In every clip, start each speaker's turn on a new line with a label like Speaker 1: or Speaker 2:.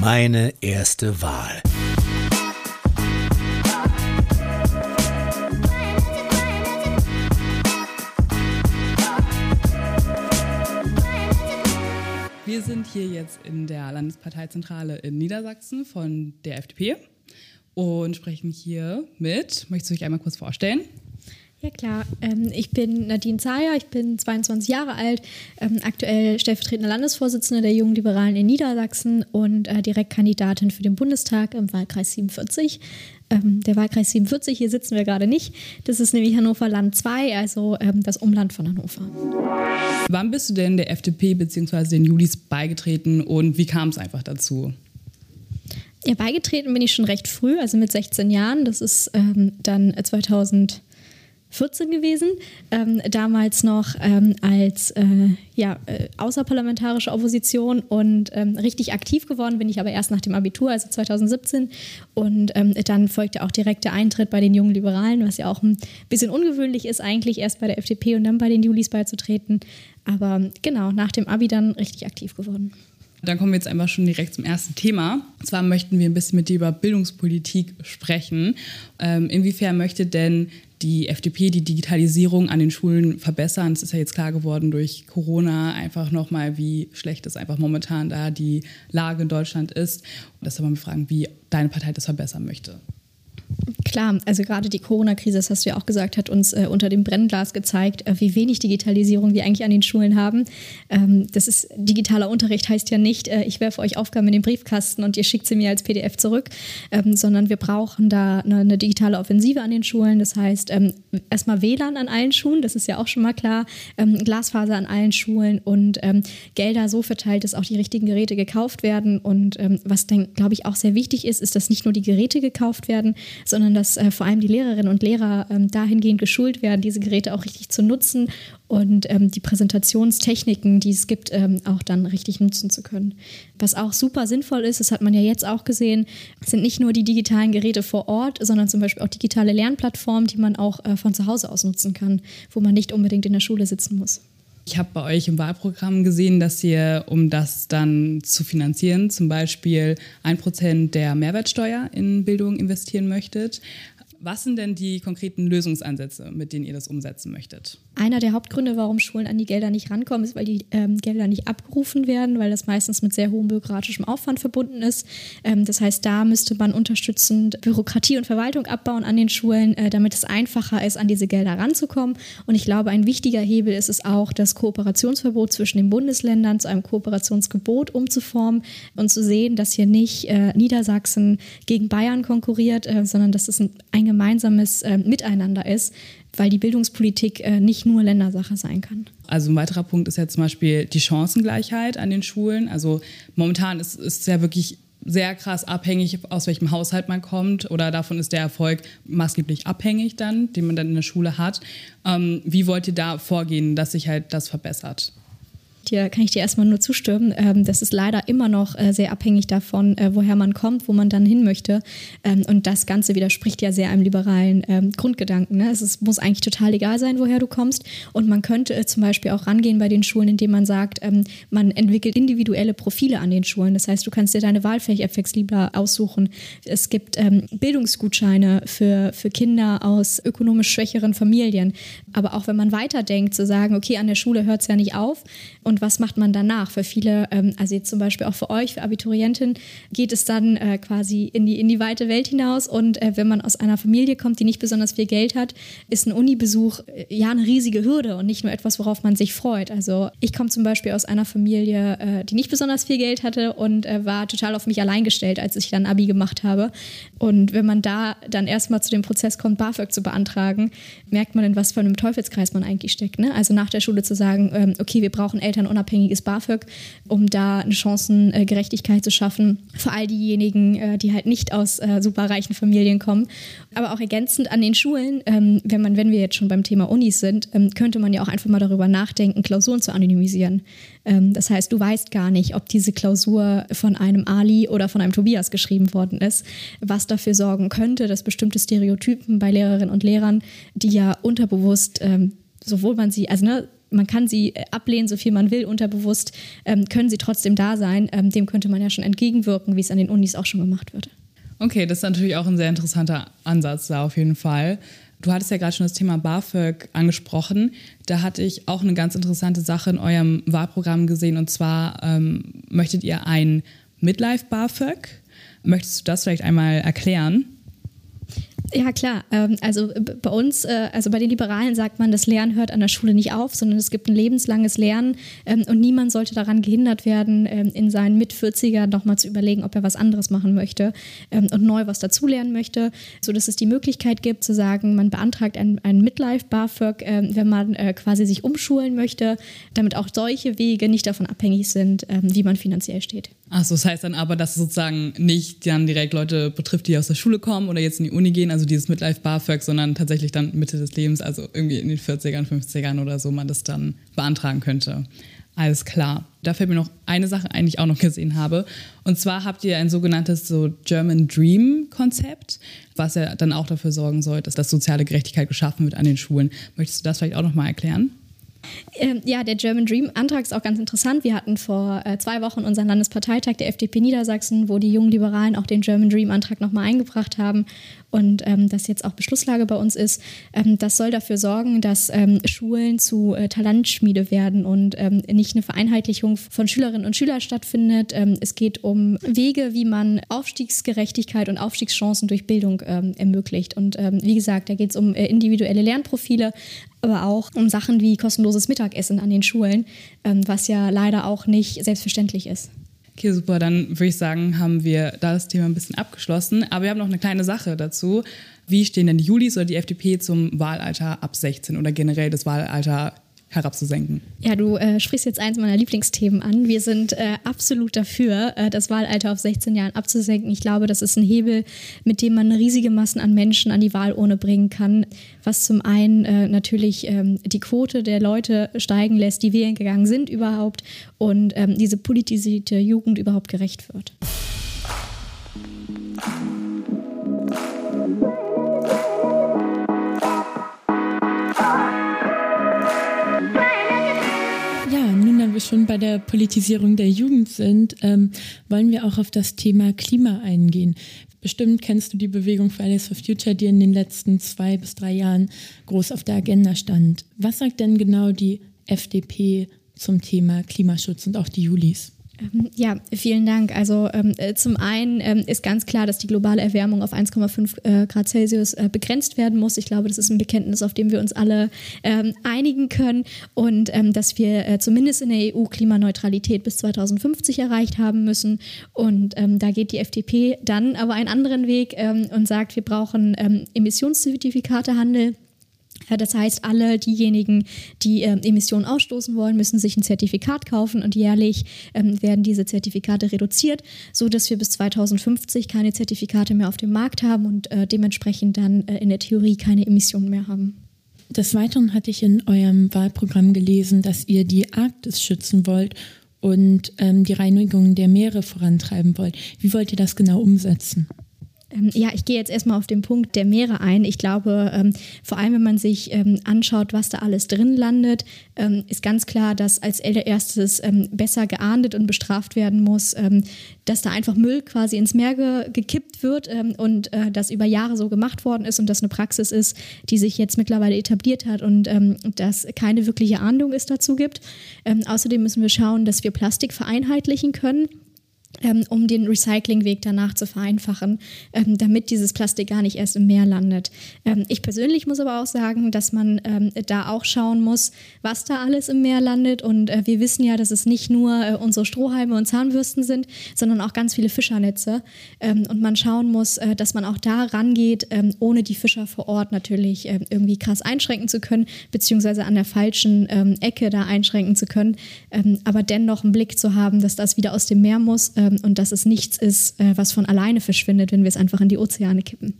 Speaker 1: Meine erste Wahl.
Speaker 2: Wir sind hier jetzt in der Landesparteizentrale in Niedersachsen von der FDP und sprechen hier mit, möchtest du dich einmal kurz vorstellen?
Speaker 3: Ja klar, ähm, ich bin Nadine Zayer, ich bin 22 Jahre alt, ähm, aktuell stellvertretende Landesvorsitzende der Jungen Liberalen in Niedersachsen und äh, Direktkandidatin für den Bundestag im Wahlkreis 47. Ähm, der Wahlkreis 47, hier sitzen wir gerade nicht, das ist nämlich Hannover Land 2, also das Umland von Hannover.
Speaker 2: Wann bist du denn der FDP bzw. den Julis beigetreten und wie kam es einfach dazu?
Speaker 3: Ja, beigetreten bin ich schon recht früh, also mit 16 Jahren. Das ist ähm, dann 2000. 14 gewesen, ähm, damals noch ähm, als äh, ja, äh, außerparlamentarische Opposition und ähm, richtig aktiv geworden bin ich aber erst nach dem Abitur, also 2017. Und ähm, dann folgte auch direkt der Eintritt bei den jungen Liberalen, was ja auch ein bisschen ungewöhnlich ist, eigentlich erst bei der FDP und dann bei den Julis beizutreten. Aber genau, nach dem Abi dann richtig aktiv geworden.
Speaker 2: Dann kommen wir jetzt einfach schon direkt zum ersten Thema. Und zwar möchten wir ein bisschen mit dir über Bildungspolitik sprechen. Ähm, inwiefern möchte denn die FDP die Digitalisierung an den Schulen verbessern. Es ist ja jetzt klar geworden durch Corona einfach nochmal, wie schlecht es einfach momentan da die Lage in Deutschland ist. Und deshalb wir fragen, wie deine Partei das verbessern möchte.
Speaker 3: Klar, also gerade die Corona-Krise, das hast du ja auch gesagt, hat uns äh, unter dem Brennglas gezeigt, äh, wie wenig Digitalisierung wir eigentlich an den Schulen haben. Ähm, das ist digitaler Unterricht heißt ja nicht, äh, ich werfe euch Aufgaben in den Briefkasten und ihr schickt sie mir als PDF zurück, ähm, sondern wir brauchen da eine, eine, digitale Offensive an den Schulen. Das heißt, ähm, erstmal WLAN an allen Schulen, das ist ja auch schon mal klar, ähm, Glasfaser an allen Schulen und ähm, Gelder so verteilt, dass auch die richtigen Geräte gekauft werden. Und ähm, was dann, glaube ich, auch sehr wichtig ist, ist, dass nicht nur die Geräte gekauft werden, sondern dass äh, vor allem die Lehrerinnen und Lehrer ähm, dahingehend geschult werden, diese Geräte auch richtig zu nutzen und ähm, die Präsentationstechniken, die es gibt, ähm, auch dann richtig nutzen zu können. Was auch super sinnvoll ist, das hat man ja jetzt auch gesehen, sind nicht nur die digitalen Geräte vor Ort, sondern zum Beispiel auch digitale Lernplattformen, die man auch äh, von zu Hause aus nutzen kann, wo man nicht unbedingt in der Schule sitzen muss.
Speaker 2: Ich habe bei euch im Wahlprogramm gesehen, dass ihr, um das dann zu finanzieren, zum Beispiel ein Prozent der Mehrwertsteuer in Bildung investieren möchtet. Was sind denn die konkreten Lösungsansätze, mit denen ihr das umsetzen möchtet?
Speaker 3: Einer der Hauptgründe, warum Schulen an die Gelder nicht rankommen, ist, weil die ähm, Gelder nicht abgerufen werden, weil das meistens mit sehr hohem bürokratischem Aufwand verbunden ist. Ähm, das heißt, da müsste man unterstützend Bürokratie und Verwaltung abbauen an den Schulen, äh, damit es einfacher ist, an diese Gelder ranzukommen. Und ich glaube, ein wichtiger Hebel ist es auch, das Kooperationsverbot zwischen den Bundesländern zu einem Kooperationsgebot umzuformen und zu sehen, dass hier nicht äh, Niedersachsen gegen Bayern konkurriert, äh, sondern dass es ein, ein gemeinsames äh, Miteinander ist, weil die Bildungspolitik äh, nicht nur Ländersache sein kann.
Speaker 2: Also ein weiterer Punkt ist ja zum Beispiel die Chancengleichheit an den Schulen. Also momentan ist es ja wirklich sehr krass abhängig, aus welchem Haushalt man kommt oder davon ist der Erfolg maßgeblich abhängig dann, den man dann in der Schule hat. Ähm, wie wollt ihr da vorgehen, dass sich halt das verbessert?
Speaker 3: Dir, kann ich dir erstmal nur zustimmen. Ähm, das ist leider immer noch äh, sehr abhängig davon, äh, woher man kommt, wo man dann hin möchte. Ähm, und das Ganze widerspricht ja sehr einem liberalen ähm, Grundgedanken. Ne? Es ist, muss eigentlich total egal sein, woher du kommst. Und man könnte äh, zum Beispiel auch rangehen bei den Schulen, indem man sagt, ähm, man entwickelt individuelle Profile an den Schulen. Das heißt, du kannst dir deine Wahlfächer flexibler aussuchen. Es gibt ähm, Bildungsgutscheine für, für Kinder aus ökonomisch schwächeren Familien. Aber auch wenn man weiterdenkt, zu sagen, okay, an der Schule hört es ja nicht auf. Und was macht man danach? Für viele, ähm, also jetzt zum Beispiel auch für euch, für Abiturienten, geht es dann äh, quasi in die, in die weite Welt hinaus. Und äh, wenn man aus einer Familie kommt, die nicht besonders viel Geld hat, ist ein Unibesuch äh, ja eine riesige Hürde und nicht nur etwas, worauf man sich freut. Also ich komme zum Beispiel aus einer Familie, äh, die nicht besonders viel Geld hatte und äh, war total auf mich allein gestellt, als ich dann Abi gemacht habe. Und wenn man da dann erstmal zu dem Prozess kommt, BAföG zu beantragen, merkt man, in was für einem Teufelskreis man eigentlich steckt. Ne? Also nach der Schule zu sagen, ähm, okay, wir brauchen Eltern unabhängiges BAföG, um da eine Chancengerechtigkeit zu schaffen für all diejenigen, äh, die halt nicht aus äh, superreichen Familien kommen. Aber auch ergänzend an den Schulen, ähm, wenn man, wenn wir jetzt schon beim Thema Unis sind, ähm, könnte man ja auch einfach mal darüber nachdenken, Klausuren zu anonymisieren. Ähm, das heißt, du weißt gar nicht, ob diese Klausur von einem Ali oder von einem Tobias geschrieben worden ist, was dafür sorgen könnte, dass bestimmte Stereotypen bei Lehrerinnen und Lehrern, die ja unterbewusst sowohl man sie, also ne, man kann sie äh, ablehnen, so viel man will, unterbewusst ähm, können sie trotzdem da sein. Ähm, dem könnte man ja schon entgegenwirken, wie es an den Unis auch schon gemacht wird.
Speaker 2: Okay, das ist natürlich auch ein sehr interessanter Ansatz da auf jeden Fall. Du hattest ja gerade schon das Thema BAföG angesprochen. Da hatte ich auch eine ganz interessante Sache in eurem Wahlprogramm gesehen. Und zwar ähm, möchtet ihr ein Midlife BAföG. Möchtest du das vielleicht einmal erklären?
Speaker 3: Ja, klar. Ähm, also bei uns, äh, also bei den Liberalen sagt man, das Lernen hört an der Schule nicht auf, sondern es gibt ein lebenslanges Lernen ähm, und niemand sollte daran gehindert werden, ähm, in seinen Mit-40er nochmal zu überlegen, ob er was anderes machen möchte und neu was dazulernen möchte, sodass es die Möglichkeit gibt zu sagen, man beantragt ein, ein Midlife-BAföG, wenn man äh, quasi sich umschulen möchte, damit auch solche Wege nicht davon abhängig sind, wie man finanziell steht.
Speaker 2: Achso, das heißt dann aber, dass es sozusagen nicht dann direkt Leute betrifft, die aus der Schule kommen oder jetzt in die Uni gehen, also dieses Midlife BAföG, sondern tatsächlich dann Mitte des Lebens, also irgendwie in den 40ern, 50ern oder so, man das dann beantragen könnte. Alles klar. Da fällt mir noch eine Sache ein, die ich auch noch gesehen habe. Und zwar habt ihr ein sogenanntes so German Dream Konzept, was ja dann auch dafür sorgen soll, dass das soziale Gerechtigkeit geschaffen wird an den Schulen. Möchtest du das vielleicht auch noch mal erklären?
Speaker 3: Ähm, ja, der German Dream Antrag ist auch ganz interessant. Wir hatten vor äh, zwei Wochen unseren Landesparteitag der FDP Niedersachsen, wo die jungen Liberalen auch den German Dream Antrag nochmal eingebracht haben und ähm, das jetzt auch Beschlusslage bei uns ist. Ähm, das soll dafür sorgen, dass ähm, Schulen zu äh, Talentschmiede werden und ähm, nicht eine Vereinheitlichung von Schülerinnen und Schülern stattfindet. Ähm, es geht um Wege, wie man Aufstiegsgerechtigkeit und Aufstiegschancen durch Bildung ermöglicht. Und wie gesagt, da geht es um äh, individuelle Lernprofile, aber auch um Sachen wie kostenloses Mittagessen an den Schulen, ähm, was ja leider auch nicht selbstverständlich ist.
Speaker 2: Okay, super. Dann würde ich sagen, haben wir da das Thema ein bisschen abgeschlossen. Aber wir haben noch eine kleine Sache dazu. Wie stehen denn die Julis oder die FDP zum Wahlalter ab 16 oder generell das Wahlalter herabzusenken.
Speaker 3: Ja, du äh, sprichst jetzt eins meiner Lieblingsthemen an. Wir sind äh, absolut dafür, äh, das Wahlalter auf 16 Jahren abzusenken. Ich glaube, das ist ein Hebel, mit dem man riesige Massen an Menschen an die Wahlurne bringen kann, was zum einen äh, natürlich ähm, die Quote der Leute steigen lässt, die wählen gegangen sind überhaupt und ähm, diese politisierte Jugend überhaupt gerecht wird.
Speaker 4: Wir schon bei der Politisierung der Jugend sind, ähm, wollen wir auch auf das Thema Klima eingehen. Bestimmt kennst du die Bewegung Fridays for Future, die in den letzten zwei bis drei Jahren groß auf der Agenda stand. Was sagt denn genau die FDP zum Thema Klimaschutz und auch die Julis?
Speaker 3: Ähm, ja, vielen Dank. Also ähm, äh, zum einen ähm, ist ganz klar, dass die globale Erwärmung auf 1,5 äh, Grad Celsius äh, begrenzt werden muss. Ich glaube, das ist ein Bekenntnis, auf dem wir uns alle ähm, einigen können und ähm, dass wir äh, zumindest in der EU Klimaneutralität bis 2050 erreicht haben müssen. Und ähm, da geht die FDP dann aber einen anderen Weg und sagt, wir brauchen Emissionszertifikatehandel das heißt, alle diejenigen, die äh, Emissionen ausstoßen wollen, müssen sich ein Zertifikat kaufen und jährlich ähm, werden diese Zertifikate reduziert, sodass wir bis 2050 keine Zertifikate mehr auf dem Markt haben und äh, dementsprechend dann äh, in der Theorie keine Emissionen mehr haben.
Speaker 4: Des Weiteren hatte ich in eurem Wahlprogramm gelesen, dass ihr die Arktis schützen wollt und ähm, die Reinigung der Meere vorantreiben wollt. Wie wollt ihr das genau umsetzen?
Speaker 3: Ähm, ja, ich gehe jetzt erstmal auf den Punkt der Meere ein. Ich glaube, ähm, vor allem wenn man sich ähm, anschaut, was da alles drin landet, ist ganz klar, dass als erstes besser geahndet und bestraft werden muss, dass da einfach Müll quasi ins Meer ge gekippt wird und äh, das über Jahre so gemacht worden ist und das eine Praxis ist, die sich jetzt mittlerweile etabliert hat und dass keine wirkliche Ahndung es dazu gibt. außerdem müssen wir schauen, dass wir Plastik vereinheitlichen können ähm, um den Recyclingweg danach zu vereinfachen, ähm, damit dieses Plastik gar nicht erst im Meer landet. Ähm, ich persönlich muss aber auch sagen, dass man ähm, da auch schauen muss, was da alles im Meer landet. Und äh, wir wissen ja, dass es nicht nur äh, unsere Strohhalme und Zahnbürsten sind, sondern auch ganz viele Fischernetze. Ähm, und man schauen muss, äh, dass man auch da rangeht, ähm, ohne die Fischer vor Ort natürlich irgendwie krass einschränken zu können, beziehungsweise an der falschen Ecke da einschränken zu können, aber dennoch einen Blick zu haben, dass das wieder aus dem Meer muss ähm, und dass es nichts ist, äh, was von alleine verschwindet, wenn wir es einfach in die Ozeane kippen.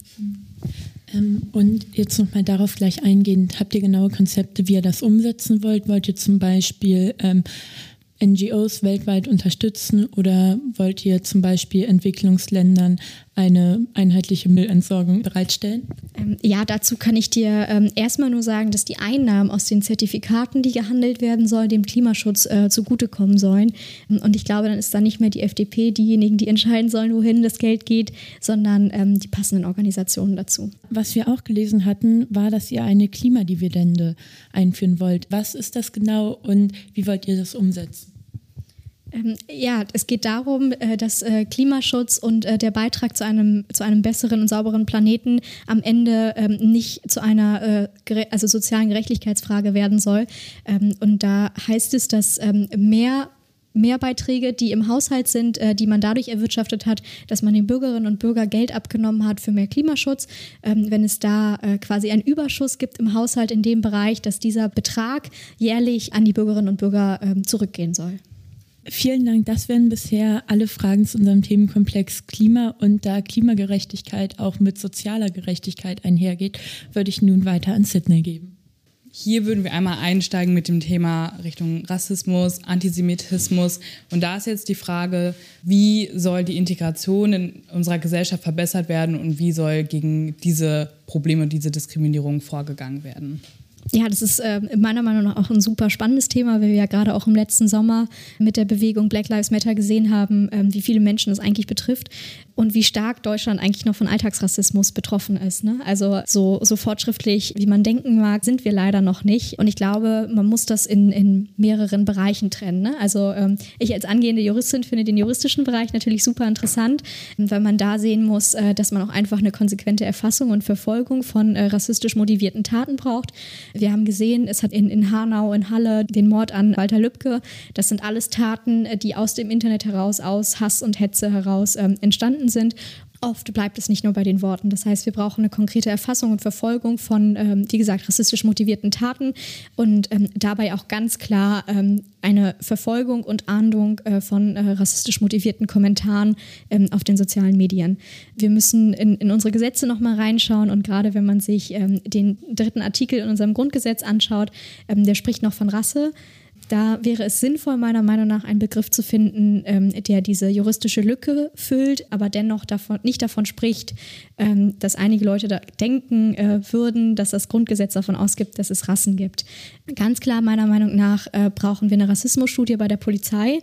Speaker 4: Ähm, und jetzt nochmal darauf gleich eingehend, habt ihr genaue Konzepte, wie ihr das umsetzen wollt? Wollt ihr zum Beispiel ähm, NGOs weltweit unterstützen oder wollt ihr zum Beispiel Entwicklungsländern eine einheitliche Müllentsorgung bereitstellen?
Speaker 3: Ähm, ja, dazu kann ich dir ähm, erstmal nur sagen, dass die Einnahmen aus den Zertifikaten, die gehandelt werden sollen, dem Klimaschutz äh, zugutekommen sollen. Und ich glaube, dann ist da nicht mehr die FDP diejenigen, die entscheiden sollen, wohin das Geld geht, sondern ähm, die passenden Organisationen dazu.
Speaker 4: Was wir auch gelesen hatten, war, dass ihr eine Klimadividende einführen wollt. Was ist das genau und wie wollt ihr das umsetzen?
Speaker 3: Ähm, ja, es geht darum, äh, dass äh, Klimaschutz und äh, der Beitrag zu einem, zu einem besseren und sauberen Planeten am Ende ähm, nicht zu einer also sozialen Gerechtigkeitsfrage werden soll. Ähm, und da heißt es, dass mehr Mehrbeiträge, die im Haushalt sind, die man dadurch erwirtschaftet hat, dass man den Bürgerinnen und Bürgern Geld abgenommen hat für mehr Klimaschutz. wenn es da quasi einen Überschuss gibt im Haushalt in dem Bereich, dass dieser Betrag jährlich an die Bürgerinnen und Bürger zurückgehen soll.
Speaker 4: Vielen Dank. Das wären bisher alle Fragen zu unserem Themenkomplex Klima. Und da Klimagerechtigkeit auch mit sozialer Gerechtigkeit einhergeht, würde ich nun weiter an Sydney geben.
Speaker 2: Hier würden wir einmal einsteigen mit dem Thema Richtung Rassismus, Antisemitismus. Und da ist jetzt die Frage, wie soll die Integration in unserer Gesellschaft verbessert werden und wie soll gegen diese Probleme und diese Diskriminierung vorgegangen werden?
Speaker 3: Ja, das ist äh, meiner Meinung nach auch ein super spannendes Thema, weil wir ja gerade auch im letzten Sommer mit der Bewegung Black Lives Matter gesehen haben, ähm, wie viele Menschen das eigentlich betrifft und wie stark Deutschland eigentlich noch von Alltagsrassismus betroffen ist. Ne? Also so, so fortschrittlich, wie man denken mag, sind wir leider noch nicht. Und ich glaube, man muss das in, in mehreren Bereichen trennen. Ne? Also ähm, ich als angehende Juristin finde den juristischen Bereich natürlich super interessant, weil man da sehen muss, äh, dass man auch einfach eine konsequente Erfassung und Verfolgung von äh, rassistisch motivierten Taten braucht. Wir haben gesehen, es hat in, in Hanau, in Halle den Mord an Walter Lübcke. Das sind alles Taten, äh, die aus dem Internet heraus, aus Hass und Hetze heraus ähm, entstanden sind. Oft bleibt es nicht nur bei den Worten. Das heißt, wir brauchen eine konkrete Erfassung und Verfolgung von, ähm, wie gesagt, rassistisch motivierten Taten und ähm, dabei auch ganz klar ähm, eine Verfolgung und Ahndung äh, von äh, rassistisch motivierten Kommentaren ähm, auf den sozialen Medien. Wir müssen in, in unsere Gesetze nochmal reinschauen und gerade wenn man sich ähm, den dritten Artikel in unserem Grundgesetz anschaut, ähm, der spricht noch von Rasse. Da wäre es sinnvoll, meiner Meinung nach, einen Begriff zu finden, ähm, der diese juristische Lücke füllt, aber dennoch davon, nicht davon spricht, ähm, dass einige Leute da denken äh, würden, dass das Grundgesetz davon ausgibt, dass es Rassen gibt. Ganz klar, meiner Meinung nach, äh, brauchen wir eine Rassismusstudie bei der Polizei,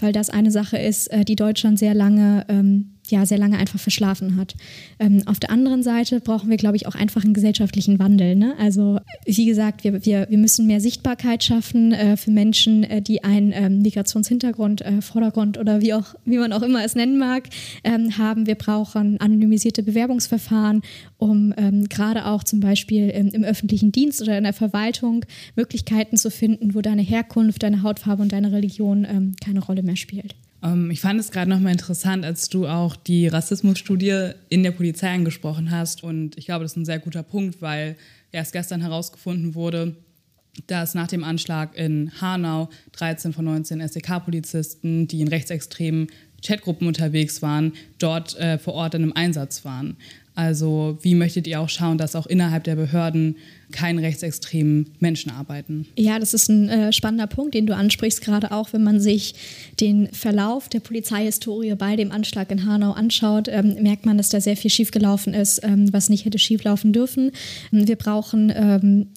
Speaker 3: weil das eine Sache ist, äh, die Deutschland sehr lange ähm, ja sehr lange einfach verschlafen hat. Ähm, auf der anderen Seite brauchen wir, glaube ich, auch einfach einen gesellschaftlichen Wandel. Ne? Also wie gesagt, wir, wir, wir müssen mehr Sichtbarkeit schaffen äh, für Menschen, äh, die einen ähm, Migrationshintergrund, äh, Vordergrund oder wie, auch, wie man auch immer es nennen mag, ähm, haben. Wir brauchen anonymisierte Bewerbungsverfahren, um ähm, gerade auch zum Beispiel im, im öffentlichen Dienst oder in der Verwaltung Möglichkeiten zu finden, wo deine Herkunft, deine Hautfarbe und deine Religion ähm, keine Rolle mehr spielt.
Speaker 2: Ähm, ich fand es gerade nochmal interessant, als du auch die Rassismusstudie in der Polizei angesprochen hast. Und ich glaube, das ist ein sehr guter Punkt, weil erst gestern herausgefunden wurde, dass nach dem Anschlag in Hanau 13 von 19 SEK-Polizisten, die in rechtsextremen Chatgruppen unterwegs waren, dort äh, vor Ort in einem Einsatz waren. Also wie möchtet ihr auch schauen, dass auch innerhalb der Behörden keinen rechtsextremen Menschen arbeiten.
Speaker 3: Ja, das ist ein äh, spannender Punkt, den du ansprichst, gerade auch, wenn man sich den Verlauf der Polizeihistorie bei dem Anschlag in Hanau anschaut, ähm, merkt man, dass da sehr viel schiefgelaufen ist, ähm, was nicht hätte schieflaufen dürfen. Wir brauchen ähm,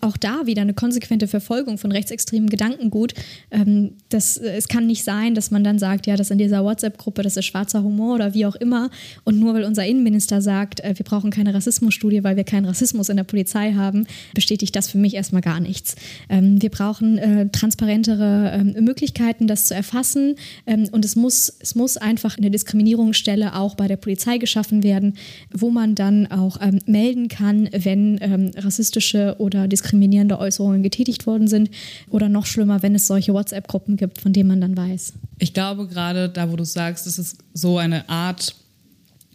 Speaker 3: auch da wieder eine konsequente Verfolgung von rechtsextremen Gedankengut. Ähm, das, es kann nicht sein, dass man dann sagt, ja, das in dieser WhatsApp-Gruppe, das ist schwarzer Humor oder wie auch immer. Und nur weil unser Innenminister sagt, äh, wir brauchen keine Rassismusstudie, weil wir keinen Rassismus in der Polizei haben, haben, bestätigt das für mich erstmal gar nichts. Ähm, wir brauchen äh, transparentere ähm, Möglichkeiten, das zu erfassen. Ähm, und es muss, es muss einfach eine Diskriminierungsstelle auch bei der Polizei geschaffen werden, wo man dann auch ähm, melden kann, wenn ähm, rassistische oder diskriminierende Äußerungen getätigt worden sind. Oder noch schlimmer, wenn es solche WhatsApp-Gruppen gibt, von denen man dann weiß.
Speaker 2: Ich glaube gerade da, wo du sagst, es ist so eine Art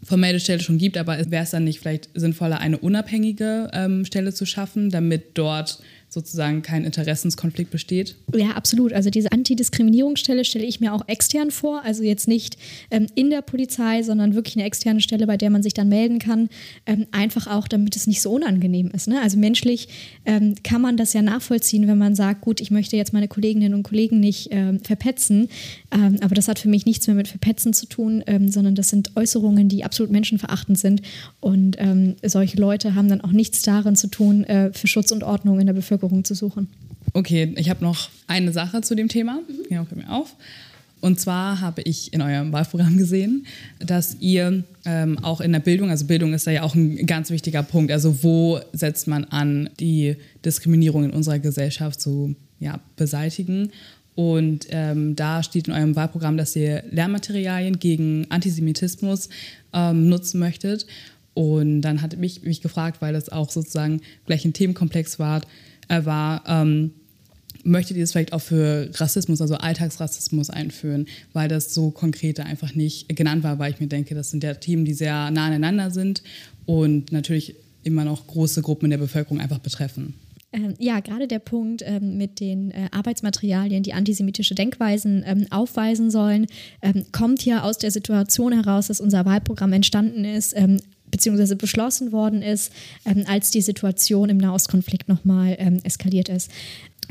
Speaker 2: formelle Stelle schon gibt, aber wäre es dann nicht vielleicht sinnvoller, eine unabhängige ähm, Stelle zu schaffen, damit dort sozusagen kein Interessenskonflikt besteht?
Speaker 3: Ja, absolut. Also diese Antidiskriminierungsstelle stelle ich mir auch extern vor. Also jetzt nicht ähm, in der Polizei, sondern wirklich eine externe Stelle, bei der man sich dann melden kann. Ähm, einfach auch, damit es nicht so unangenehm ist. Ne? Also menschlich ähm, kann man das ja nachvollziehen, wenn man sagt, gut, ich möchte jetzt meine Kolleginnen und Kollegen nicht ähm, verpetzen. Ähm, aber das hat für mich nichts mehr mit Verpetzen zu tun, ähm, sondern das sind Äußerungen, die absolut menschenverachtend sind. Und solche Leute haben dann auch nichts darin zu tun, äh, für Schutz und Ordnung in der Bevölkerung Bevölkerung zu suchen.
Speaker 2: Okay, ich habe noch eine Sache zu dem Thema. Mhm. Ja, okay, mir auf. Und zwar habe ich in eurem Wahlprogramm gesehen, dass ihr ähm, auch in der Bildung, also Bildung ist da ja auch ein ganz wichtiger Punkt, also wo setzt man an, die Diskriminierung in unserer Gesellschaft zu ja, beseitigen. Und ähm, da steht in eurem Wahlprogramm, dass ihr Lehrmaterialien gegen Antisemitismus ähm, nutzen möchtet. Und dann hatte mich, mich gefragt, weil das auch sozusagen gleich ein Themenkomplex war, er war, ähm, möchtet ihr es vielleicht auch für Rassismus, also Alltagsrassismus einführen, weil das so konkret einfach nicht genannt war, weil ich mir denke, das sind ja Themen, die sehr nah aneinander sind und natürlich immer noch große Gruppen in der Bevölkerung einfach betreffen.
Speaker 3: Ähm, ja, gerade der Punkt ähm, mit den äh, Arbeitsmaterialien, die antisemitische Denkweisen ähm, aufweisen sollen, ähm, kommt hier aus der Situation heraus, dass unser Wahlprogramm entstanden ist, ähm, beziehungsweise beschlossen worden ist, ähm, als die Situation im Nahostkonflikt nochmal ähm, eskaliert ist.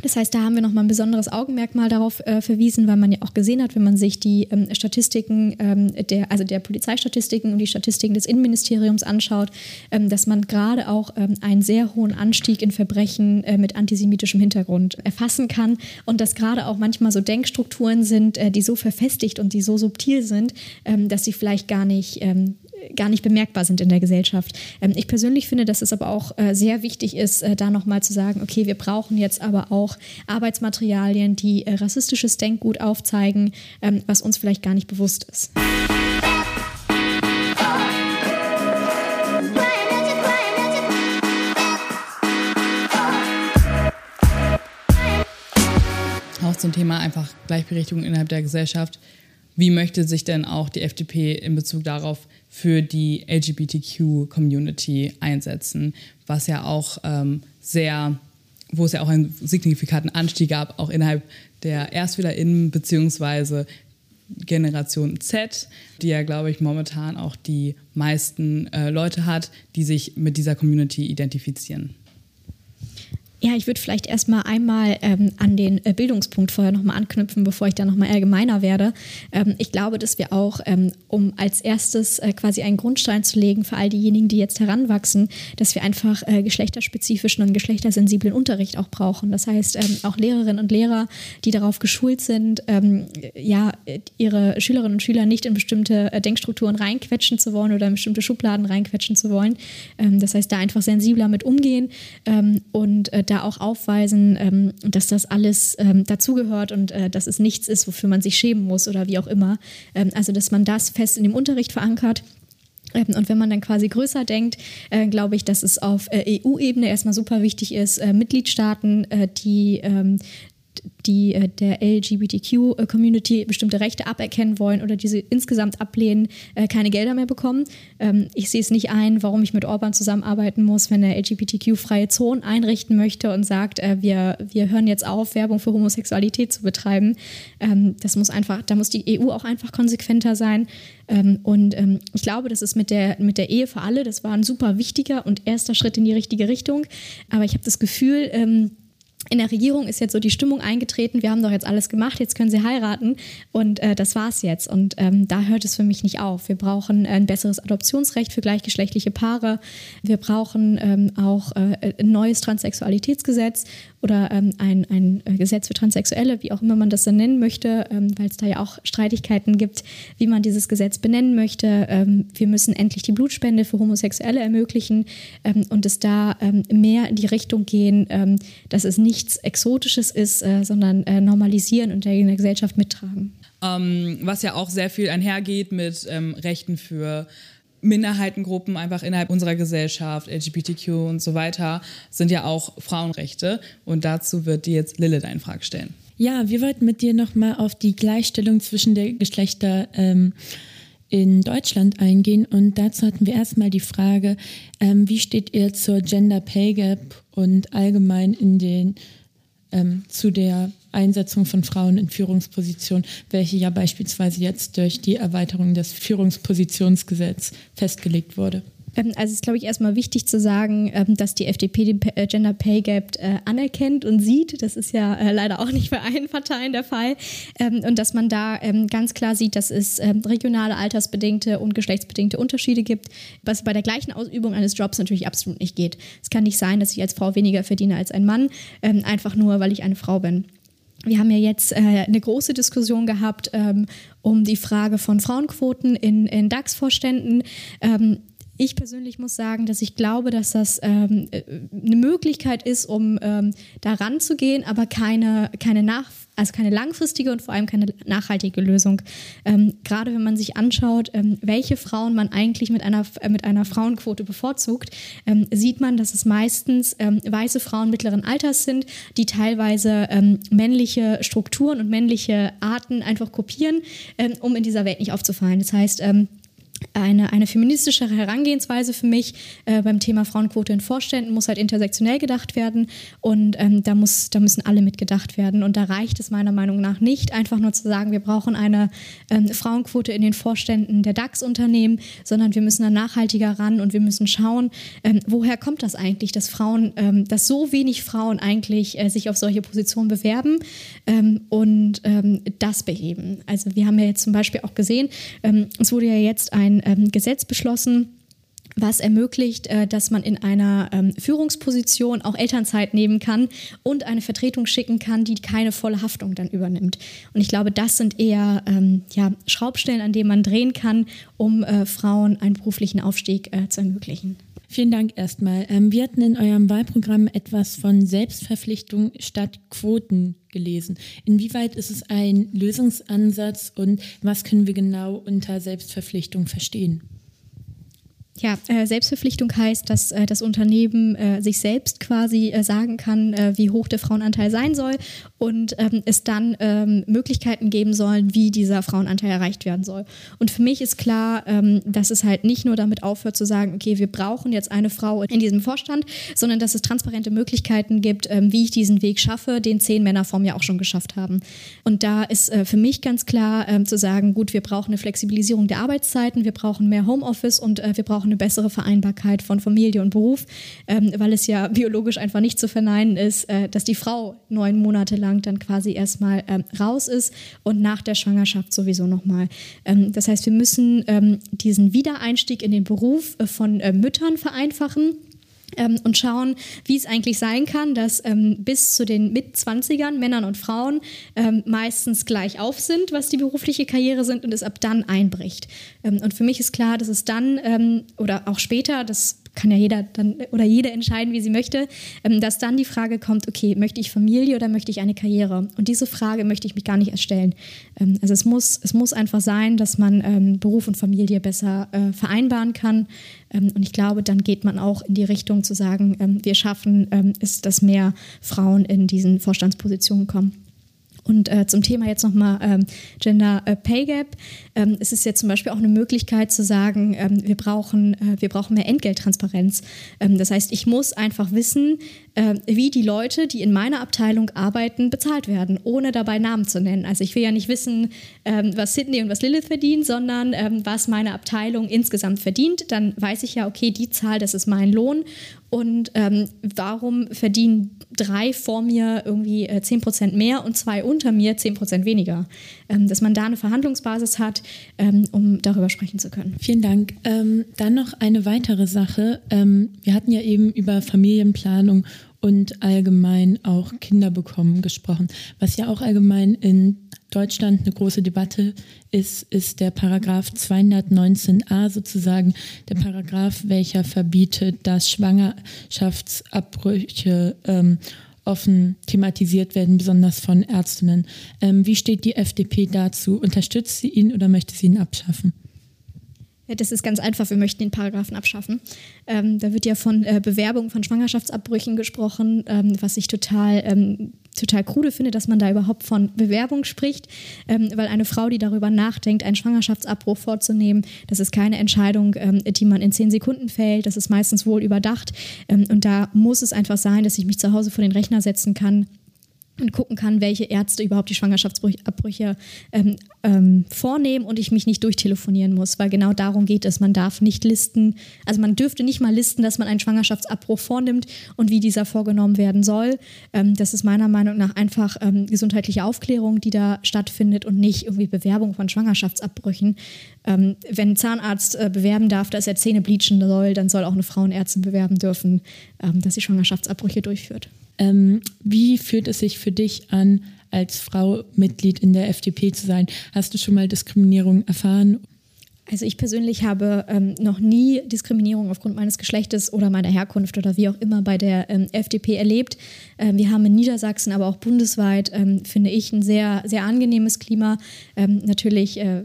Speaker 3: Das heißt, da haben wir nochmal ein besonderes Augenmerk mal darauf äh, verwiesen, weil man ja auch gesehen hat, wenn man sich die ähm, Statistiken ähm, der, also der Polizeistatistiken und die Statistiken des Innenministeriums anschaut, ähm, dass man gerade auch ähm, einen sehr hohen Anstieg in Verbrechen äh, mit antisemitischem Hintergrund erfassen kann und dass gerade auch manchmal so Denkstrukturen sind, äh, die so verfestigt und die so subtil sind, ähm, dass sie vielleicht gar nicht ähm, gar nicht bemerkbar sind in der Gesellschaft. Ähm, ich persönlich finde, dass es aber auch äh, sehr wichtig ist, äh, da nochmal zu sagen, okay, wir brauchen jetzt aber auch Arbeitsmaterialien, die äh, rassistisches Denkgut aufzeigen, ähm, was uns vielleicht gar nicht bewusst ist.
Speaker 2: Auch zum Thema einfach Gleichberechtigung innerhalb der Gesellschaft. Wie möchte sich denn auch die FDP in Bezug darauf für die LGBTQ-Community einsetzen, was ja auch ähm, sehr, wo es ja auch einen signifikanten Anstieg gab, auch innerhalb der ErstwählerInnen beziehungsweise Generation Z, die ja, glaube ich, momentan auch die meisten äh, Leute hat, die sich mit dieser Community identifizieren.
Speaker 3: Ja, ich würde vielleicht erstmal einmal ähm, an den äh, Bildungspunkt vorher nochmal anknüpfen, bevor ich da nochmal allgemeiner werde. Ähm, ich glaube, dass wir auch, ähm, um als erstes äh, quasi einen Grundstein zu legen für all diejenigen, die jetzt heranwachsen, dass wir einfach äh, geschlechterspezifischen und geschlechtersensiblen Unterricht auch brauchen. Das heißt, ähm, auch Lehrerinnen und Lehrer, die darauf geschult sind, ähm, ja, ihre Schülerinnen und Schüler nicht in bestimmte äh, Denkstrukturen reinquetschen zu wollen oder in bestimmte Schubladen reinquetschen zu wollen. Ähm, das heißt, da einfach sensibler mit umgehen und äh, da auch aufweisen, ähm, dass das alles ähm, dazugehört und äh, dass es nichts ist, wofür man sich schämen muss oder wie auch immer. Ähm, also, dass man das fest in dem Unterricht verankert. Ähm, und wenn man dann quasi größer denkt, äh, glaube ich, dass es auf äh, EU-Ebene erstmal super wichtig ist, äh, Mitgliedstaaten, äh, die ähm, die äh, der LGBTQ-Community bestimmte Rechte aberkennen wollen oder diese insgesamt ablehnen, äh, keine Gelder mehr bekommen. Ähm, ich sehe es nicht ein, warum ich mit Orban zusammenarbeiten muss, wenn er LGBTQ-freie Zonen einrichten möchte und sagt, äh, wir, wir hören jetzt auf, Werbung für Homosexualität zu betreiben. Ähm, das muss einfach, da muss die EU auch einfach konsequenter sein. Ähm, und ich glaube, das ist mit der, mit der Ehe für alle, das war ein super wichtiger und erster Schritt in die richtige Richtung. Aber ich habe das Gefühl, in der Regierung ist jetzt so die Stimmung eingetreten, wir haben doch jetzt alles gemacht, jetzt können sie heiraten und äh, das war's jetzt. Und ähm, da hört es für mich nicht auf. Wir brauchen ein besseres Adoptionsrecht für gleichgeschlechtliche Paare. Wir brauchen ähm, auch äh, ein neues Transsexualitätsgesetz oder ähm, ein, ein äh, Gesetz für Transsexuelle, wie auch immer man das dann nennen möchte, ähm, weil es da ja auch Streitigkeiten gibt, wie man dieses Gesetz benennen möchte. Ähm, wir müssen endlich die Blutspende für Homosexuelle ermöglichen ähm, und es da mehr in die Richtung gehen, dass es nicht nichts Exotisches ist, äh, sondern äh, normalisieren und in der Gesellschaft mittragen.
Speaker 2: Ähm, was ja auch sehr viel einhergeht mit ähm, Rechten für Minderheitengruppen einfach innerhalb unserer Gesellschaft, LGBTQ und so weiter, sind ja auch Frauenrechte. Und dazu wird dir jetzt Lilith eine Frage stellen.
Speaker 4: Ja, wir wollten mit dir nochmal auf die Gleichstellung zwischen der Geschlechter ähm, in Deutschland eingehen. Und dazu hatten wir erstmal die Frage, ähm, wie steht ihr zur Gender Pay Gap und allgemein in den ähm, zu der Einsetzung von Frauen in Führungspositionen, welche ja beispielsweise jetzt durch die Erweiterung des Führungspositionsgesetzes festgelegt wurde.
Speaker 3: Ähm, also es ist, glaube ich, erstmal wichtig zu sagen, ähm, dass die FDP den äh, Gender Pay Gap äh, anerkennt und sieht. Das ist ja äh, leider auch nicht bei allen Parteien der Fall. Ähm, und dass man da ganz klar sieht, dass es regionale, altersbedingte und geschlechtsbedingte Unterschiede gibt, was bei der gleichen Ausübung eines Jobs natürlich absolut nicht geht. Es kann nicht sein, dass ich als Frau weniger verdiene als ein Mann, einfach nur, weil ich eine Frau bin. Wir haben ja jetzt äh, eine große Diskussion gehabt ähm, um die Frage von Frauenquoten in, in DAX-Vorständen. Ähm, ich persönlich muss sagen, dass ich glaube, dass das ähm, äh, eine Möglichkeit ist, um ähm, da ranzugehen, aber keine, keine, nach, also keine langfristige und vor allem keine nachhaltige Lösung. Ähm, gerade wenn man sich anschaut, ähm, welche Frauen man eigentlich mit einer, äh, mit einer Frauenquote bevorzugt, ähm, sieht man, dass es meistens ähm, weiße Frauen mittleren Alters sind, die teilweise männliche Strukturen und männliche Arten einfach kopieren, um in dieser Welt nicht aufzufallen. Das heißt, eine, eine feministischere Herangehensweise für mich äh, beim Thema Frauenquote in Vorständen muss halt intersektionell gedacht werden und ähm, da, muss, da müssen alle mitgedacht werden. Und da reicht es meiner Meinung nach nicht, einfach nur zu sagen, wir brauchen eine ähm, Frauenquote in den Vorständen der DAX-Unternehmen, sondern wir müssen da nachhaltiger ran und wir müssen schauen, ähm, woher kommt das eigentlich, dass Frauen, ähm, dass so wenig Frauen eigentlich äh, sich auf solche Positionen bewerben ähm, und ähm, das beheben. Also wir haben ja jetzt zum Beispiel auch gesehen, es wurde ja jetzt ein ein ähm, Gesetz beschlossen, was ermöglicht, äh, dass man in einer ähm, Führungsposition auch Elternzeit nehmen kann und eine Vertretung schicken kann, die keine volle Haftung dann übernimmt. Und ich glaube, das sind eher ähm, ja, Schraubstellen, an denen man drehen kann, um äh, Frauen einen beruflichen Aufstieg äh, zu ermöglichen.
Speaker 4: Vielen Dank erstmal. Ähm, wir hatten in eurem Wahlprogramm etwas von Selbstverpflichtung statt Quoten gelesen. Inwieweit ist es ein Lösungsansatz und was können wir genau unter Selbstverpflichtung verstehen?
Speaker 3: Ja, äh, Selbstverpflichtung heißt, dass äh, das Unternehmen äh, sich selbst quasi sagen kann, wie hoch der Frauenanteil sein soll und ähm, es dann ähm, Möglichkeiten geben sollen, wie dieser Frauenanteil erreicht werden soll. Und für mich ist klar, ähm, dass es halt nicht nur damit aufhört zu sagen, okay, wir brauchen jetzt eine Frau in diesem Vorstand, sondern dass es transparente Möglichkeiten gibt, wie ich diesen Weg schaffe, den zehn Männer vor mir auch schon geschafft haben. Und da ist für mich ganz klar zu sagen, gut, wir brauchen eine Flexibilisierung der Arbeitszeiten, wir brauchen mehr Homeoffice und wir brauchen auch eine bessere Vereinbarkeit von Familie und Beruf, ähm, weil es ja biologisch einfach nicht zu verneinen ist, äh, dass die Frau neun Monate lang dann quasi erstmal ähm, raus ist und nach der Schwangerschaft sowieso nochmal. Ähm, das heißt, wir müssen ähm, diesen Wiedereinstieg in den Beruf äh, von äh, Müttern vereinfachen ähm, und schauen, wie es eigentlich sein kann, dass ähm, bis zu den Mitzwanzigern Männern und Frauen ähm, meistens gleich auf sind, was die berufliche Karriere sind und es ab dann einbricht. Ähm, und für mich ist klar, dass es dann ähm, oder auch später, das kann ja jeder dann oder jede entscheiden, wie sie möchte, ähm, dass dann die Frage kommt, okay, möchte ich Familie oder möchte ich eine Karriere? Und diese Frage möchte ich mich gar nicht erstellen. Ähm, also es muss, es muss einfach sein, dass man ähm, Beruf und Familie besser äh, vereinbaren kann. und ich glaube, dann geht man auch in die Richtung zu sagen, wir schaffen es, dass mehr Frauen in diesen Vorstandspositionen kommen. Und äh, zum Thema jetzt nochmal ähm, Gender äh, Pay Gap. Ähm, es ist jetzt zum Beispiel auch eine Möglichkeit zu sagen, ähm, wir, brauchen, äh, wir brauchen mehr Entgelttransparenz. Ähm, das heißt, ich muss einfach wissen, äh, wie die Leute, die in meiner Abteilung arbeiten, bezahlt werden, ohne dabei Namen zu nennen. Also ich will ja nicht wissen, ähm, was Sydney und was Lilith verdienen, sondern ähm, was meine Abteilung insgesamt verdient. Dann weiß ich ja, okay, die Zahl, das ist mein Lohn. Und ähm, warum verdienen drei vor mir irgendwie äh, 10% mehr und zwei unter mir 10% weniger? Ähm, dass man da eine Verhandlungsbasis hat, ähm, um darüber sprechen zu können.
Speaker 4: Vielen Dank. Ähm, dann noch eine weitere Sache. Ähm, wir hatten ja eben über Familienplanung und allgemein auch Kinder bekommen gesprochen. Was ja auch allgemein in Deutschland eine große Debatte ist, ist der Paragraph 219a sozusagen, der Paragraph, welcher verbietet, dass Schwangerschaftsabbrüche ähm, offen thematisiert werden, besonders von Ärztinnen. Ähm, wie steht die FDP dazu? Unterstützt sie ihn oder möchte sie ihn abschaffen?
Speaker 3: Das ist ganz einfach. Wir möchten den Paragraphen abschaffen. Ähm, da wird ja von äh, Bewerbung von Schwangerschaftsabbrüchen gesprochen, ähm, was ich total, ähm, total krude finde, dass man da überhaupt von Bewerbung spricht, ähm, weil eine Frau, die darüber nachdenkt, einen Schwangerschaftsabbruch vorzunehmen, das ist keine Entscheidung, ähm, die man in zehn Sekunden fällt. Das ist meistens wohl überdacht. Ähm, und da muss es einfach sein, dass ich mich zu Hause vor den Rechner setzen kann und gucken kann, welche Ärzte überhaupt die Schwangerschaftsabbrüche ähm, ähm, vornehmen und ich mich nicht durchtelefonieren muss, weil genau darum geht es. Man darf nicht listen, also man dürfte nicht mal listen, dass man einen Schwangerschaftsabbruch vornimmt und wie dieser vorgenommen werden soll. Ähm, das ist meiner Meinung nach einfach ähm, gesundheitliche Aufklärung, die da stattfindet und nicht irgendwie Bewerbung von Schwangerschaftsabbrüchen. Ähm, wenn ein Zahnarzt äh, bewerben darf, dass er Zähne bleachen soll, dann soll auch eine Frauenärztin bewerben dürfen, ähm, dass sie Schwangerschaftsabbrüche durchführt.
Speaker 4: Ähm, wie fühlt es sich für dich an, als Frau Mitglied in der FDP zu sein? Hast du schon mal Diskriminierung erfahren?
Speaker 3: Also ich persönlich habe ähm, noch nie Diskriminierung aufgrund meines Geschlechtes oder meiner Herkunft oder wie auch immer bei der ähm, FDP erlebt. Ähm, wir haben in Niedersachsen, aber auch bundesweit, ähm, finde ich, ein sehr, sehr angenehmes Klima. Ähm, natürlich äh,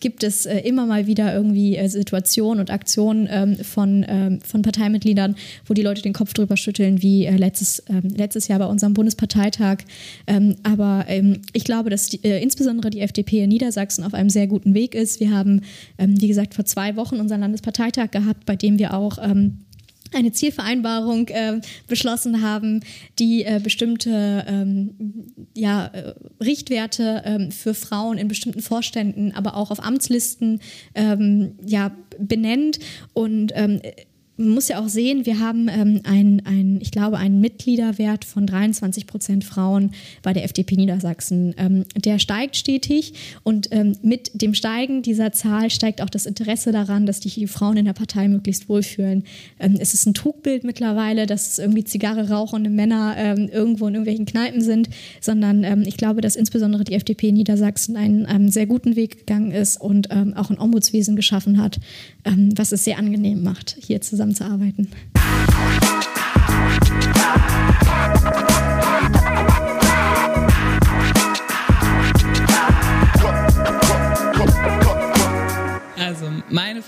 Speaker 3: gibt es äh, immer mal wieder irgendwie äh, Situationen und Aktionen ähm, von, von Parteimitgliedern, wo die Leute den Kopf drüber schütteln, wie äh, letztes, letztes Jahr bei unserem Bundesparteitag. aber ich glaube, dass die, äh, insbesondere die FDP in Niedersachsen auf einem sehr guten Weg ist. Wir haben ähm, wie gesagt, vor zwei Wochen unseren Landesparteitag gehabt, bei dem wir auch ähm, eine Zielvereinbarung äh, beschlossen haben, die äh, bestimmte ähm, ja, äh, Richtwerte ähm, für Frauen in bestimmten Vorständen, aber auch auf Amtslisten ähm, ja, benennt. Und ähm, man muss ja auch sehen, wir haben ähm, ein, ein, ich glaube, einen Mitgliederwert von 23 Prozent Frauen bei der FDP Niedersachsen. Ähm, der steigt stetig und ähm, mit dem Steigen dieser Zahl steigt auch das Interesse daran, dass die Frauen in der Partei möglichst wohlfühlen. Ähm, es ist ein Trugbild mittlerweile, dass irgendwie Zigarre rauchende Männer ähm, irgendwo in irgendwelchen Kneipen sind, sondern ähm, ich glaube, dass insbesondere die FDP Niedersachsen einen, einen sehr guten Weg gegangen ist und auch ein Ombudswesen geschaffen hat, was es sehr angenehm macht, hier zusammen zusammenzuarbeiten.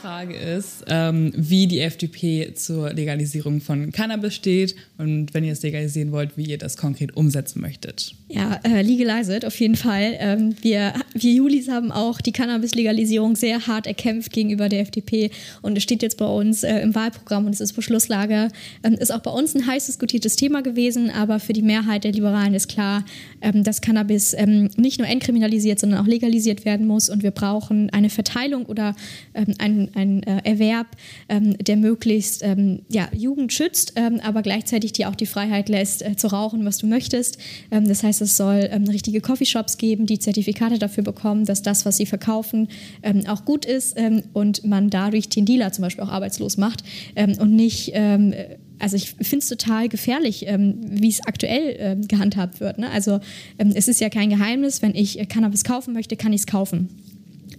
Speaker 2: Frage ist, ähm, wie die FDP zur Legalisierung von Cannabis steht und wenn ihr es legalisieren wollt, wie ihr das konkret umsetzen möchtet.
Speaker 3: Ja, äh, legalize it auf jeden Fall. Ähm, wir, wir Julis haben auch die Cannabis-Legalisierung sehr hart erkämpft gegenüber der FDP und es steht jetzt bei uns äh, im Wahlprogramm und es ist Beschlusslage. Ähm, ist auch bei uns ein heiß diskutiertes Thema gewesen, aber für die Mehrheit der Liberalen ist klar, ähm, dass Cannabis ähm, nicht nur entkriminalisiert, sondern auch legalisiert werden muss und wir brauchen eine Verteilung oder ähm, ein, ein äh, Erwerb, ähm, der möglichst ähm, ja, Jugend schützt, ähm, aber gleichzeitig dir auch die Freiheit lässt, äh, zu rauchen, was du möchtest. Ähm, das heißt, es soll ähm, richtige Coffeeshops geben, die Zertifikate dafür bekommen, dass das, was sie verkaufen, auch gut ist und man dadurch den Dealer zum Beispiel auch arbeitslos macht und nicht also ich finde es total gefährlich, ähm, wie es aktuell ähm, gehandhabt wird. Ne? Also ähm, es ist ja kein Geheimnis, wenn ich Cannabis kaufen möchte, kann ich es kaufen.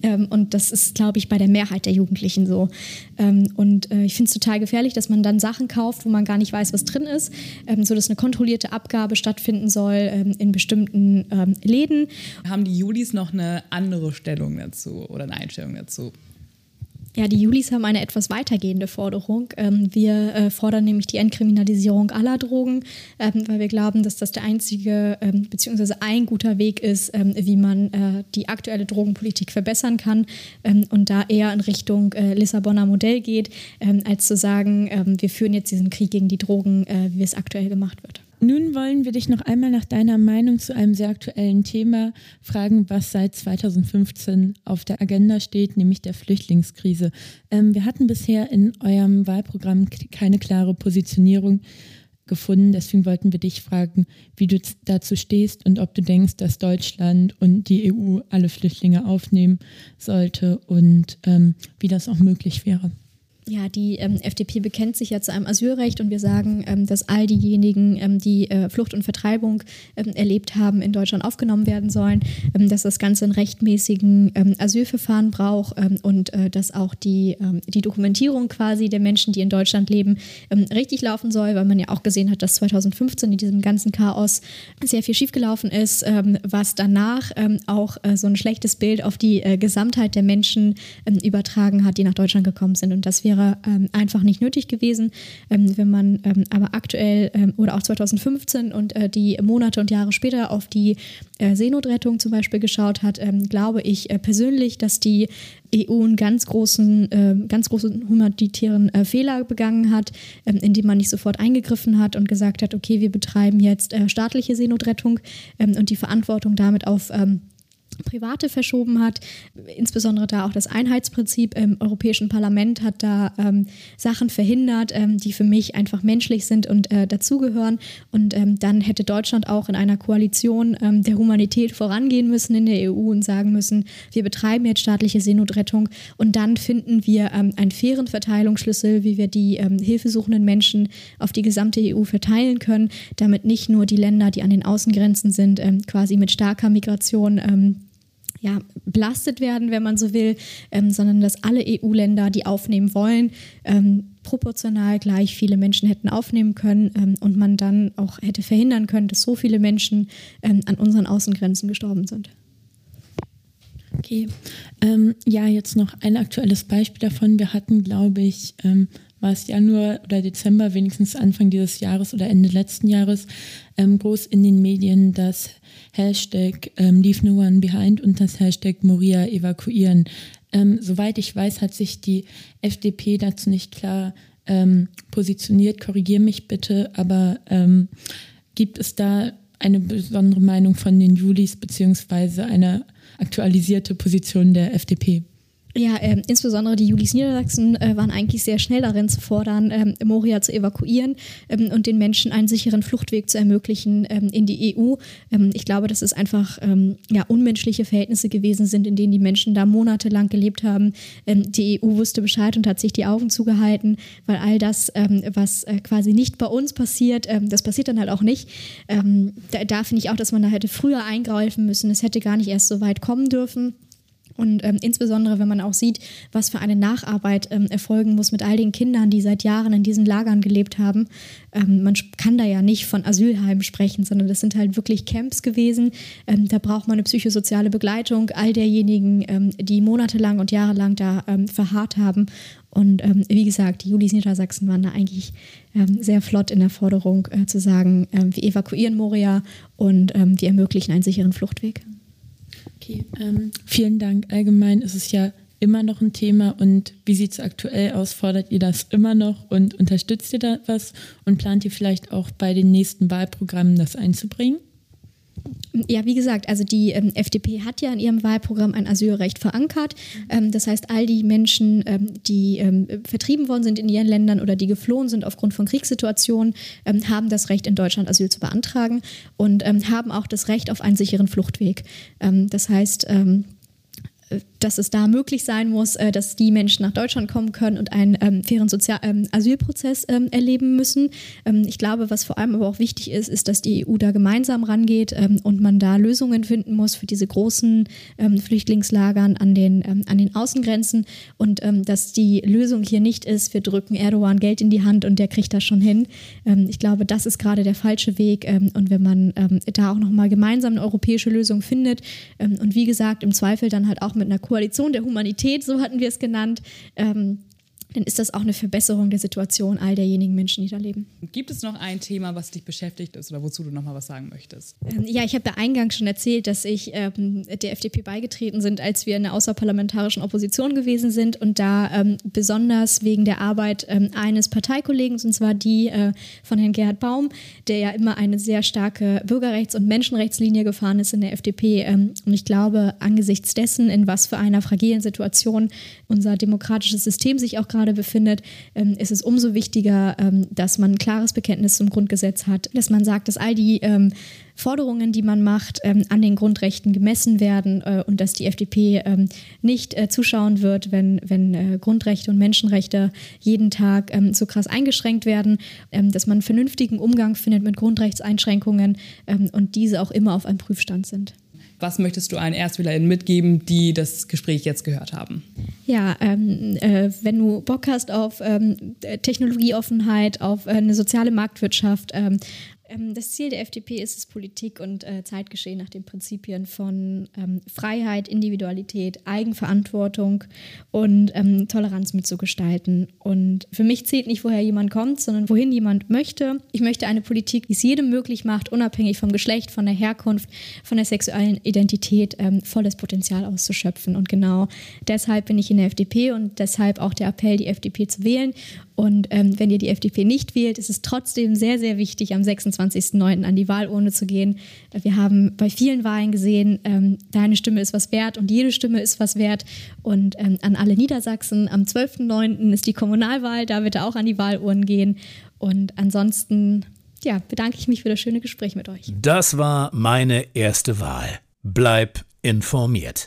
Speaker 3: Ähm, und das ist, glaube ich, bei der Mehrheit der Jugendlichen so. Ähm, und äh, ich finde es total gefährlich, dass man dann Sachen kauft, wo man gar nicht weiß, was drin ist, ähm, so dass eine kontrollierte Abgabe stattfinden soll ähm, in bestimmten ähm, Läden.
Speaker 2: Haben die Julis noch eine andere Stellung dazu oder eine Einstellung dazu?
Speaker 3: Ja, die Julis haben eine etwas weitergehende Forderung. Ähm, wir äh, fordern nämlich die Entkriminalisierung aller Drogen, ähm, weil wir glauben, dass das der einzige ähm, bzw. ein guter Weg ist, wie man äh, die aktuelle Drogenpolitik verbessern kann und da eher in Richtung äh, Lissabonner Modell geht, als zu sagen, wir führen jetzt diesen Krieg gegen die Drogen, wie es aktuell gemacht wird.
Speaker 4: Nun wollen wir dich noch einmal nach deiner Meinung zu einem sehr aktuellen Thema fragen, was seit 2015 auf der Agenda steht, nämlich der Flüchtlingskrise. Ähm, wir hatten bisher in eurem Wahlprogramm keine klare Positionierung gefunden. Deswegen wollten wir dich fragen, wie du dazu stehst und ob du denkst, dass Deutschland und die EU alle Flüchtlinge aufnehmen sollte und ähm, wie das auch möglich wäre.
Speaker 3: Ja, die ähm, FDP bekennt sich ja zu einem Asylrecht und wir sagen, ähm, dass all diejenigen, ähm, die äh, Flucht und Vertreibung ähm, erlebt haben, in Deutschland aufgenommen werden sollen, ähm, dass das Ganze einen rechtmäßigen ähm, Asylverfahren braucht und äh, dass auch die, die Dokumentierung quasi der Menschen, die in Deutschland leben, richtig laufen soll, weil man ja auch gesehen hat, dass 2015 in diesem ganzen Chaos sehr viel schiefgelaufen ist, was danach auch äh, so ein schlechtes Bild auf die äh, Gesamtheit der Menschen übertragen hat, die nach Deutschland gekommen sind. Und dass wir wäre ähm, einfach nicht nötig gewesen. Ähm, wenn man ähm, aber aktuell ähm, oder auch 2015 und äh, die Monate und Jahre später auf die äh, Seenotrettung zum Beispiel geschaut hat, ähm, glaube ich äh, persönlich, dass die EU einen ganz großen, ganz großen humanitären äh, Fehler begangen hat, indem man nicht sofort eingegriffen hat und gesagt hat, okay, wir betreiben jetzt äh, staatliche Seenotrettung und die Verantwortung damit auf Private verschoben hat. Insbesondere da auch das Einheitsprinzip im Europäischen Parlament hat da ähm, Sachen verhindert, ähm, die für mich einfach menschlich sind und äh, dazugehören. Und ähm, dann hätte Deutschland auch in einer Koalition ähm, der Humanität vorangehen müssen in der EU und sagen müssen, wir betreiben jetzt staatliche Seenotrettung und dann finden wir ähm, einen fairen Verteilungsschlüssel, wie wir die ähm, hilfesuchenden Menschen auf die gesamte EU verteilen können, damit nicht nur die Länder, die an den Außengrenzen sind, quasi mit starker Migration ja, belastet werden, wenn man so will, ähm, sondern dass alle EU-Länder, die aufnehmen wollen, ähm, proportional gleich viele Menschen hätten aufnehmen können ähm, und man dann auch hätte verhindern können, dass so viele Menschen ähm, an unseren Außengrenzen gestorben sind.
Speaker 4: Okay, ähm, ja, jetzt noch ein aktuelles Beispiel davon. Wir hatten, glaube ich, ähm, war es Januar oder Dezember, wenigstens Anfang dieses Jahres oder Ende letzten Jahres, ähm, groß in den Medien das Hashtag ähm, Leave No One Behind und das Hashtag Moria evakuieren. Ähm, soweit ich weiß, hat sich die FDP dazu nicht klar ähm, positioniert. Korrigiere mich bitte, aber ähm, gibt es da eine besondere Meinung von den Julis beziehungsweise eine aktualisierte Position der FDP?
Speaker 3: Ja, äh, insbesondere die Julis Niedersachsen äh, waren eigentlich sehr schnell darin zu fordern, ähm, Moria zu evakuieren ähm, und den Menschen einen sicheren Fluchtweg zu ermöglichen ähm, in die EU. Ähm, ich glaube, dass es einfach ähm, ja, unmenschliche Verhältnisse gewesen sind, in denen die Menschen da monatelang gelebt haben. Ähm, die EU wusste Bescheid und hat sich die Augen zugehalten, weil all das, was äh, quasi nicht bei uns passiert, das passiert dann halt auch nicht. da, da finde ich auch, dass man da hätte früher eingreifen müssen. Es hätte gar nicht erst so weit kommen dürfen. Und ähm, insbesondere, wenn man auch sieht, was für eine Nacharbeit ähm, erfolgen muss mit all den Kindern, die seit Jahren in diesen Lagern gelebt haben. Ähm, man kann da ja nicht von Asylheimen sprechen, sondern das sind halt wirklich Camps gewesen. Ähm, da braucht man eine psychosoziale Begleitung all derjenigen, ähm, die monatelang und jahrelang da ähm, verharrt haben. Und wie gesagt, die Julis Niedersachsen waren da eigentlich sehr flott in der Forderung äh, zu sagen, wir evakuieren Moria und wir ermöglichen einen sicheren Fluchtweg.
Speaker 4: Okay, ähm, vielen Dank. Allgemein ist es ja immer noch ein Thema und wie sieht es aktuell aus? Fordert ihr das immer noch und unterstützt ihr da was und plant ihr vielleicht auch bei den nächsten Wahlprogrammen das einzubringen?
Speaker 3: Ja, wie gesagt, also die ähm, FDP hat ja in ihrem Wahlprogramm ein Asylrecht verankert. Ähm, das heißt, all die Menschen, ähm, die ähm, vertrieben worden sind in ihren Ländern oder die geflohen sind aufgrund von Kriegssituationen, ähm, haben das Recht, in Deutschland Asyl zu beantragen und ähm, haben auch das Recht auf einen sicheren Fluchtweg. das heißt, dass es da möglich sein muss, äh, dass die Menschen nach Deutschland kommen können und einen ähm, fairen Sozial ähm, Asylprozess ähm, erleben müssen. Ähm, ich glaube, was vor allem aber auch wichtig ist, ist, dass die EU da gemeinsam rangeht ähm, und man da Lösungen finden muss für diese großen ähm, Flüchtlingslagern an den, an den Außengrenzen und dass die Lösung hier nicht ist, wir drücken Erdogan Geld in die Hand und der kriegt das schon hin. ich glaube, das ist gerade der falsche Weg und wenn man da auch nochmal gemeinsam eine europäische Lösung findet und wie gesagt, im Zweifel dann halt auch mit einer Koalition der Humanität, so hatten wir es genannt, ähm, dann ist das auch eine Verbesserung der Situation all derjenigen Menschen, die da leben.
Speaker 2: Gibt es noch ein Thema, was dich beschäftigt ist oder wozu du noch mal was sagen möchtest?
Speaker 3: Ähm, ja, ich habe ja eingangs schon erzählt, dass ich ähm, der FDP beigetreten sind, als wir in der außerparlamentarischen Opposition gewesen sind und da ähm, besonders wegen der Arbeit ähm, eines Parteikollegen, und zwar die äh, von Herrn Gerhard Baum, der ja immer eine sehr starke Bürgerrechts- und Menschenrechtslinie gefahren ist in der FDP. Ähm, und ich glaube, angesichts dessen, in was für einer fragilen Situation unser demokratisches System sich auch gerade gerade befindet, ähm, ist es umso wichtiger, ähm, dass man ein klares Bekenntnis zum Grundgesetz hat, dass man sagt, dass all die ähm, Forderungen, die man macht, ähm, an den Grundrechten gemessen werden äh, und dass die FDP ähm, nicht äh, zuschauen wird, wenn, wenn äh, Grundrechte und Menschenrechte jeden Tag ähm, so krass eingeschränkt werden, ähm, dass man einen vernünftigen Umgang findet mit Grundrechtseinschränkungen ähm, und diese auch immer auf einem Prüfstand sind.
Speaker 2: Was möchtest du allen ErstwählerInnen mitgeben, die das Gespräch jetzt gehört haben?
Speaker 3: Ja, ähm, äh, wenn du Bock hast auf ähm, Technologieoffenheit, auf äh, eine soziale Marktwirtschaft, ähm, das Ziel der FDP ist es, Politik und äh, Zeitgeschehen nach den Prinzipien von ähm, Freiheit, Individualität, Eigenverantwortung und ähm, Toleranz mitzugestalten. Und für mich zählt nicht, woher jemand kommt, sondern wohin jemand möchte. Ich möchte eine Politik, die es jedem möglich macht, unabhängig vom Geschlecht, von der Herkunft, von der sexuellen Identität, ähm, volles Potenzial auszuschöpfen. Und genau deshalb bin ich in der FDP und deshalb auch der Appell, die FDP zu wählen. Und ähm, wenn ihr die FDP nicht wählt, ist es trotzdem sehr, sehr wichtig, am 26.09. an die Wahlurne zu gehen. Wir haben bei vielen Wahlen gesehen, ähm, deine Stimme ist was wert und jede Stimme ist was wert. Und ähm, an alle Niedersachsen, am 12.09. ist die Kommunalwahl, da wird er auch an die Wahlurnen gehen. Und ansonsten ja, bedanke ich mich für das schöne Gespräch mit euch.
Speaker 1: Das war meine erste Wahl. Bleib informiert.